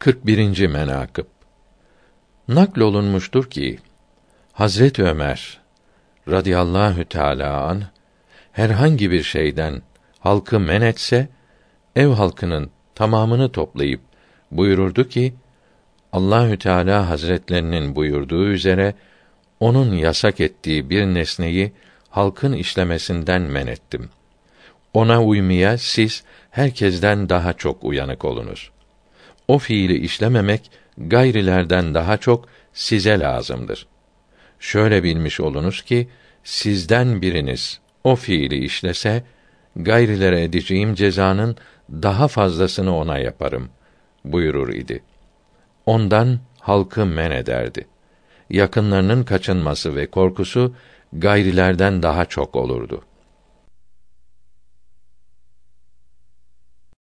41. menakıb Nakl olunmuştur ki Hazret Ömer radıyallahu teala an herhangi bir şeyden halkı men etse ev halkının tamamını toplayıp buyururdu ki Allahü Teala Hazretlerinin buyurduğu üzere onun yasak ettiği bir nesneyi halkın işlemesinden men ettim. Ona uymaya siz herkesten daha çok uyanık olunuz. O fiili işlememek gayrilerden daha çok size lazımdır. Şöyle bilmiş olunuz ki sizden biriniz o fiili işlese gayrilere edeceğim cezanın daha fazlasını ona yaparım buyurur idi. Ondan halkı men ederdi. Yakınlarının kaçınması ve korkusu gayrilerden daha çok olurdu.